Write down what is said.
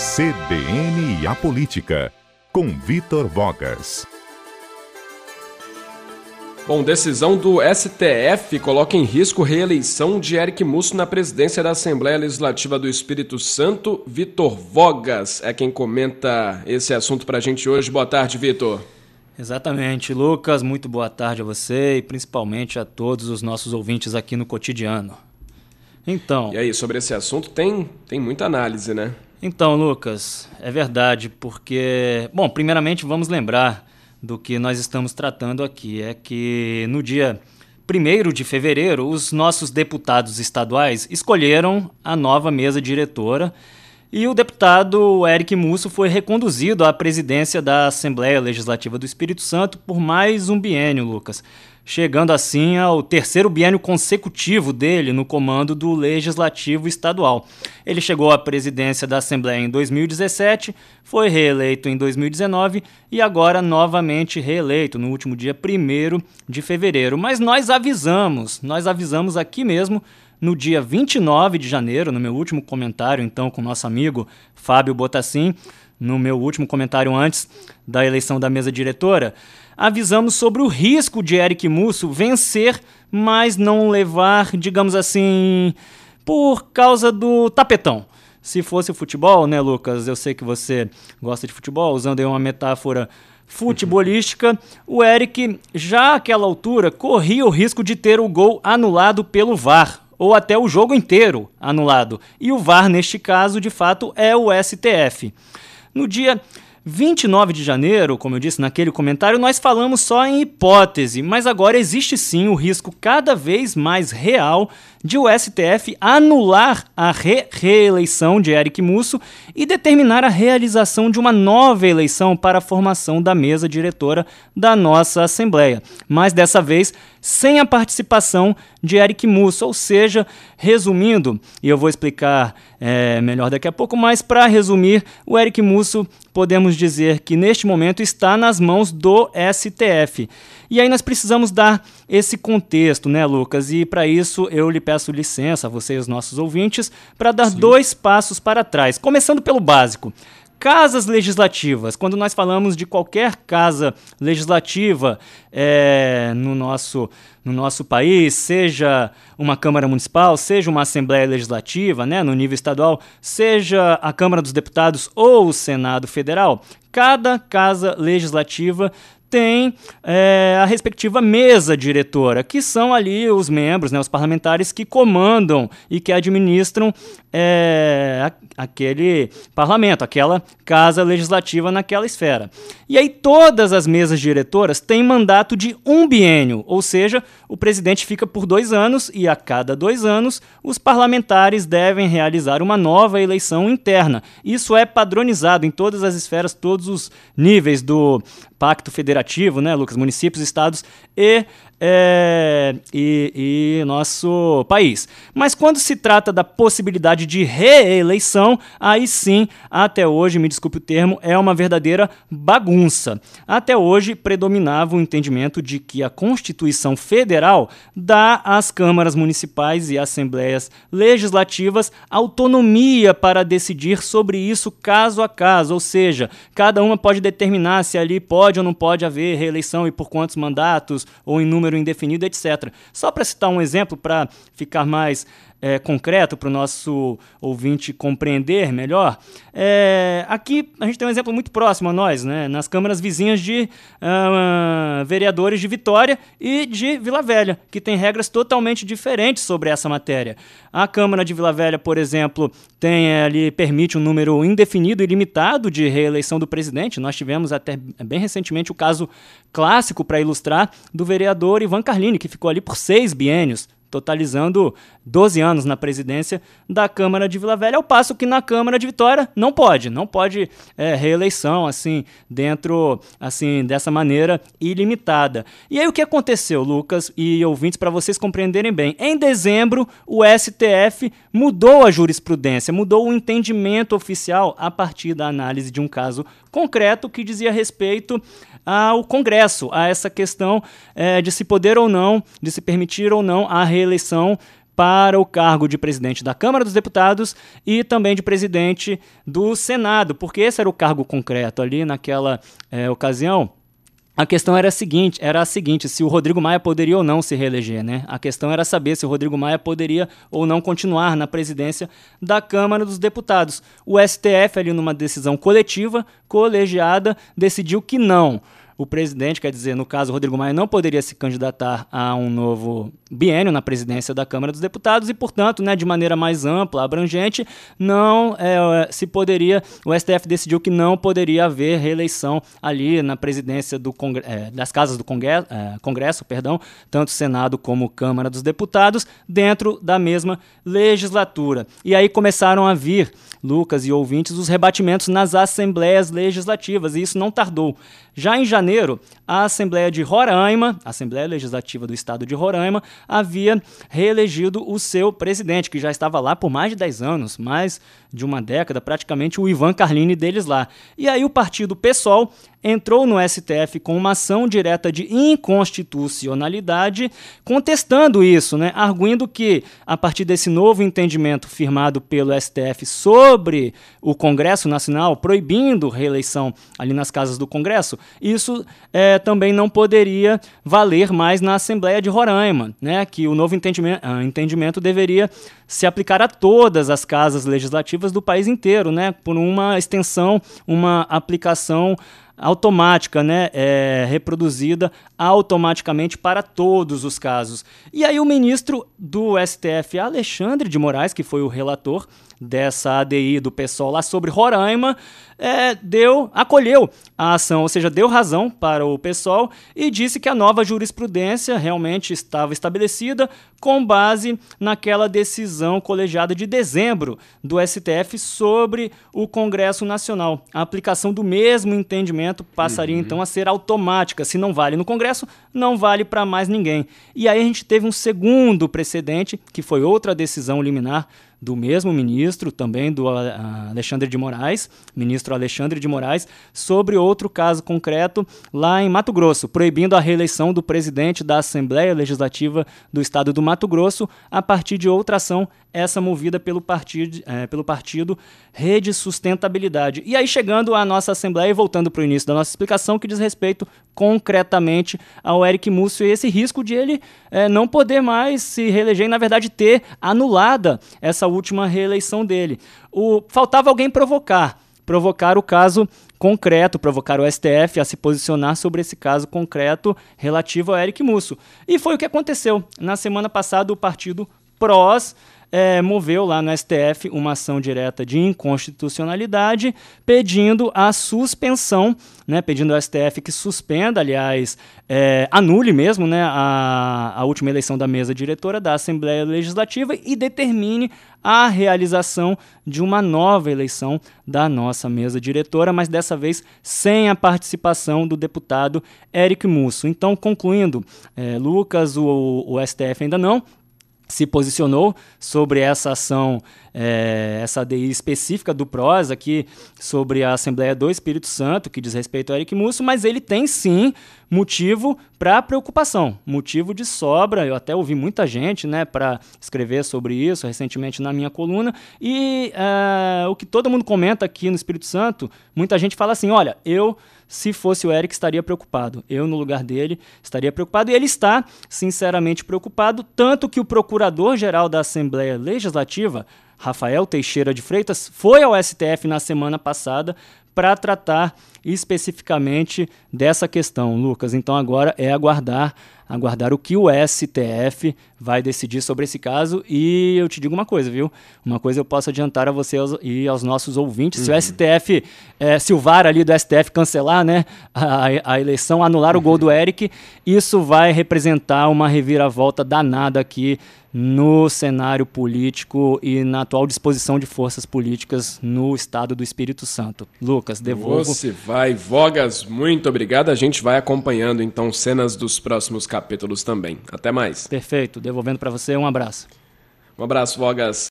CBN e a Política, com Vitor Vogas. Bom, decisão do STF coloca em risco reeleição de Eric Musso na presidência da Assembleia Legislativa do Espírito Santo. Vitor Vogas é quem comenta esse assunto para a gente hoje. Boa tarde, Vitor. Exatamente, Lucas. Muito boa tarde a você e principalmente a todos os nossos ouvintes aqui no cotidiano. Então. E aí, sobre esse assunto tem, tem muita análise, né? Então, Lucas, é verdade, porque. Bom, primeiramente vamos lembrar do que nós estamos tratando aqui. É que no dia 1 de fevereiro, os nossos deputados estaduais escolheram a nova mesa diretora e o deputado Eric Musso foi reconduzido à presidência da Assembleia Legislativa do Espírito Santo por mais um biênio, Lucas chegando assim ao terceiro biênio consecutivo dele no comando do Legislativo Estadual. Ele chegou à presidência da Assembleia em 2017, foi reeleito em 2019 e agora novamente reeleito no último dia 1 de fevereiro. Mas nós avisamos, nós avisamos aqui mesmo no dia 29 de janeiro, no meu último comentário então com nosso amigo Fábio Botassin, no meu último comentário antes da eleição da mesa diretora, avisamos sobre o risco de Eric Musso vencer, mas não levar, digamos assim, por causa do tapetão. Se fosse futebol, né, Lucas? Eu sei que você gosta de futebol, usando aí uma metáfora futebolística, o Eric, já àquela altura, corria o risco de ter o gol anulado pelo VAR, ou até o jogo inteiro anulado. E o VAR, neste caso, de fato, é o STF. No dia 29 de janeiro, como eu disse naquele comentário, nós falamos só em hipótese, mas agora existe sim o risco cada vez mais real de o STF anular a re reeleição de Eric Musso e determinar a realização de uma nova eleição para a formação da mesa diretora da nossa Assembleia. Mas dessa vez sem a participação de Eric Musso, ou seja, resumindo, e eu vou explicar é, melhor daqui a pouco, mas para resumir, o Eric Musso podemos dizer que neste momento está nas mãos do STF. E aí nós precisamos dar esse contexto, né, Lucas? E para isso eu lhe peço licença a você e os nossos ouvintes para dar Sim. dois passos para trás, começando pelo básico casas legislativas. Quando nós falamos de qualquer casa legislativa é, no, nosso, no nosso país, seja uma Câmara Municipal, seja uma Assembleia Legislativa, né, no nível estadual, seja a Câmara dos Deputados ou o Senado Federal, cada casa legislativa tem é, a respectiva mesa diretora, que são ali os membros, né, os parlamentares que comandam e que administram é, aquele parlamento, aquela casa legislativa naquela esfera. E aí todas as mesas diretoras têm mandato de um biênio, ou seja, o presidente fica por dois anos e a cada dois anos os parlamentares devem realizar uma nova eleição interna. Isso é padronizado em todas as esferas, todos os níveis do Pacto Federativo, né, Lucas? Municípios, estados e é, e, e, nosso país. Mas quando se trata da possibilidade de reeleição, aí sim, até hoje, me desculpe o termo, é uma verdadeira bagunça. Até hoje predominava o entendimento de que a Constituição Federal dá às câmaras municipais e assembleias legislativas autonomia para decidir sobre isso caso a caso, ou seja, cada uma pode determinar se ali pode ou não pode haver reeleição e por quantos mandatos ou em número número indefinido, etc. Só para citar um exemplo, para ficar mais é, concreto para o nosso ouvinte compreender melhor, é, aqui a gente tem um exemplo muito próximo a nós, né, nas câmaras vizinhas de uh, vereadores de Vitória e de Vila Velha, que tem regras totalmente diferentes sobre essa matéria. A Câmara de Vila Velha, por exemplo, tem é, ali permite um número indefinido e limitado de reeleição do presidente. Nós tivemos até bem recentemente o caso clássico para ilustrar do vereador Ivan Carlini, que ficou ali por seis biênios totalizando 12 anos na presidência da Câmara de Vila Velha, ao passo que na Câmara de Vitória não pode, não pode é, reeleição assim dentro assim dessa maneira ilimitada. E aí o que aconteceu, Lucas e ouvintes, para vocês compreenderem bem? Em dezembro, o STF mudou a jurisprudência, mudou o entendimento oficial a partir da análise de um caso concreto que dizia respeito ao Congresso, a essa questão é, de se poder ou não, de se permitir ou não a reeleição para o cargo de presidente da Câmara dos Deputados e também de presidente do Senado, porque esse era o cargo concreto ali naquela é, ocasião. A questão era a seguinte, era a seguinte, se o Rodrigo Maia poderia ou não se reeleger, né? A questão era saber se o Rodrigo Maia poderia ou não continuar na presidência da Câmara dos Deputados. O STF ali numa decisão coletiva, colegiada, decidiu que não o presidente, quer dizer, no caso, Rodrigo Maia não poderia se candidatar a um novo biênio na presidência da Câmara dos Deputados e, portanto, né, de maneira mais ampla, abrangente, não é, se poderia, o STF decidiu que não poderia haver reeleição ali na presidência do é, das casas do Congresso, é, Congresso, perdão, tanto Senado como Câmara dos Deputados, dentro da mesma legislatura. E aí começaram a vir, Lucas e ouvintes, os rebatimentos nas assembleias legislativas, e isso não tardou. Já em janeiro, a Assembleia de Roraima, a Assembleia Legislativa do Estado de Roraima, havia reelegido o seu presidente, que já estava lá por mais de 10 anos, mais de uma década, praticamente o Ivan Carlini deles lá. E aí o partido PSOL entrou no STF com uma ação direta de inconstitucionalidade, contestando isso, né, arguindo que a partir desse novo entendimento firmado pelo STF sobre o Congresso Nacional, proibindo reeleição ali nas casas do Congresso, isso é, também não poderia valer mais na Assembleia de Roraima, né, que o novo entendimento, uh, entendimento deveria se aplicar a todas as casas legislativas do país inteiro, né, por uma extensão, uma aplicação automática, né, é, reproduzida automaticamente para todos os casos. E aí o ministro do STF, Alexandre de Moraes, que foi o relator dessa ADI do PSOL lá sobre Roraima, é, deu, acolheu a ação, ou seja, deu razão para o PSOL e disse que a nova jurisprudência realmente estava estabelecida com base naquela decisão colegiada de dezembro do STF sobre o Congresso Nacional. A aplicação do mesmo entendimento passaria uhum. então a ser automática. Se não vale no Congresso, não vale para mais ninguém. E aí a gente teve um segundo precedente, que foi outra decisão liminar do mesmo ministro, também do Alexandre de Moraes, ministro Alexandre de Moraes, sobre outro caso concreto lá em Mato Grosso, proibindo a reeleição do presidente da Assembleia Legislativa do Estado do Mato Grosso a partir de outra ação, essa movida pelo partido, é, pelo partido Rede Sustentabilidade. E aí, chegando à nossa Assembleia e voltando para o início da nossa explicação, que diz respeito concretamente ao Eric Múcio e esse risco de ele é, não poder mais se reeleger e, na verdade, ter anulada essa última reeleição dele. O, faltava alguém provocar provocar o caso concreto, provocar o STF a se posicionar sobre esse caso concreto relativo ao Eric Musso. E foi o que aconteceu. Na semana passada, o partido PROS é, moveu lá no STF uma ação direta de inconstitucionalidade, pedindo a suspensão, né, pedindo ao STF que suspenda, aliás, é, anule mesmo né, a, a última eleição da mesa diretora da Assembleia Legislativa e determine a realização de uma nova eleição da nossa mesa diretora, mas dessa vez sem a participação do deputado Eric Musso. Então, concluindo, é, Lucas, o, o STF ainda não, se posicionou sobre essa ação, é, essa ADI específica do PROS aqui, sobre a Assembleia do Espírito Santo, que diz respeito ao Eric Musso, mas ele tem sim motivo para preocupação, motivo de sobra. Eu até ouvi muita gente né, para escrever sobre isso recentemente na minha coluna, e é, o que todo mundo comenta aqui no Espírito Santo, muita gente fala assim: olha, eu se fosse o Eric, estaria preocupado. Eu, no lugar dele, estaria preocupado. E ele está, sinceramente, preocupado, tanto que o procurador-geral da Assembleia Legislativa, Rafael Teixeira de Freitas, foi ao STF na semana passada para tratar especificamente dessa questão, Lucas. Então agora é aguardar, aguardar o que o STF vai decidir sobre esse caso. E eu te digo uma coisa, viu? Uma coisa eu posso adiantar a você e aos nossos ouvintes: uhum. se o STF, é, se o VAR ali do STF cancelar, né, a, a eleição, anular o gol do Eric, isso vai representar uma reviravolta danada aqui no cenário político e na atual disposição de forças políticas no estado do Espírito Santo. Lucas, devolvo. Você vai, Vogas, muito obrigado. A gente vai acompanhando então cenas dos próximos capítulos também. Até mais. Perfeito, devolvendo para você um abraço. Um abraço, Vogas.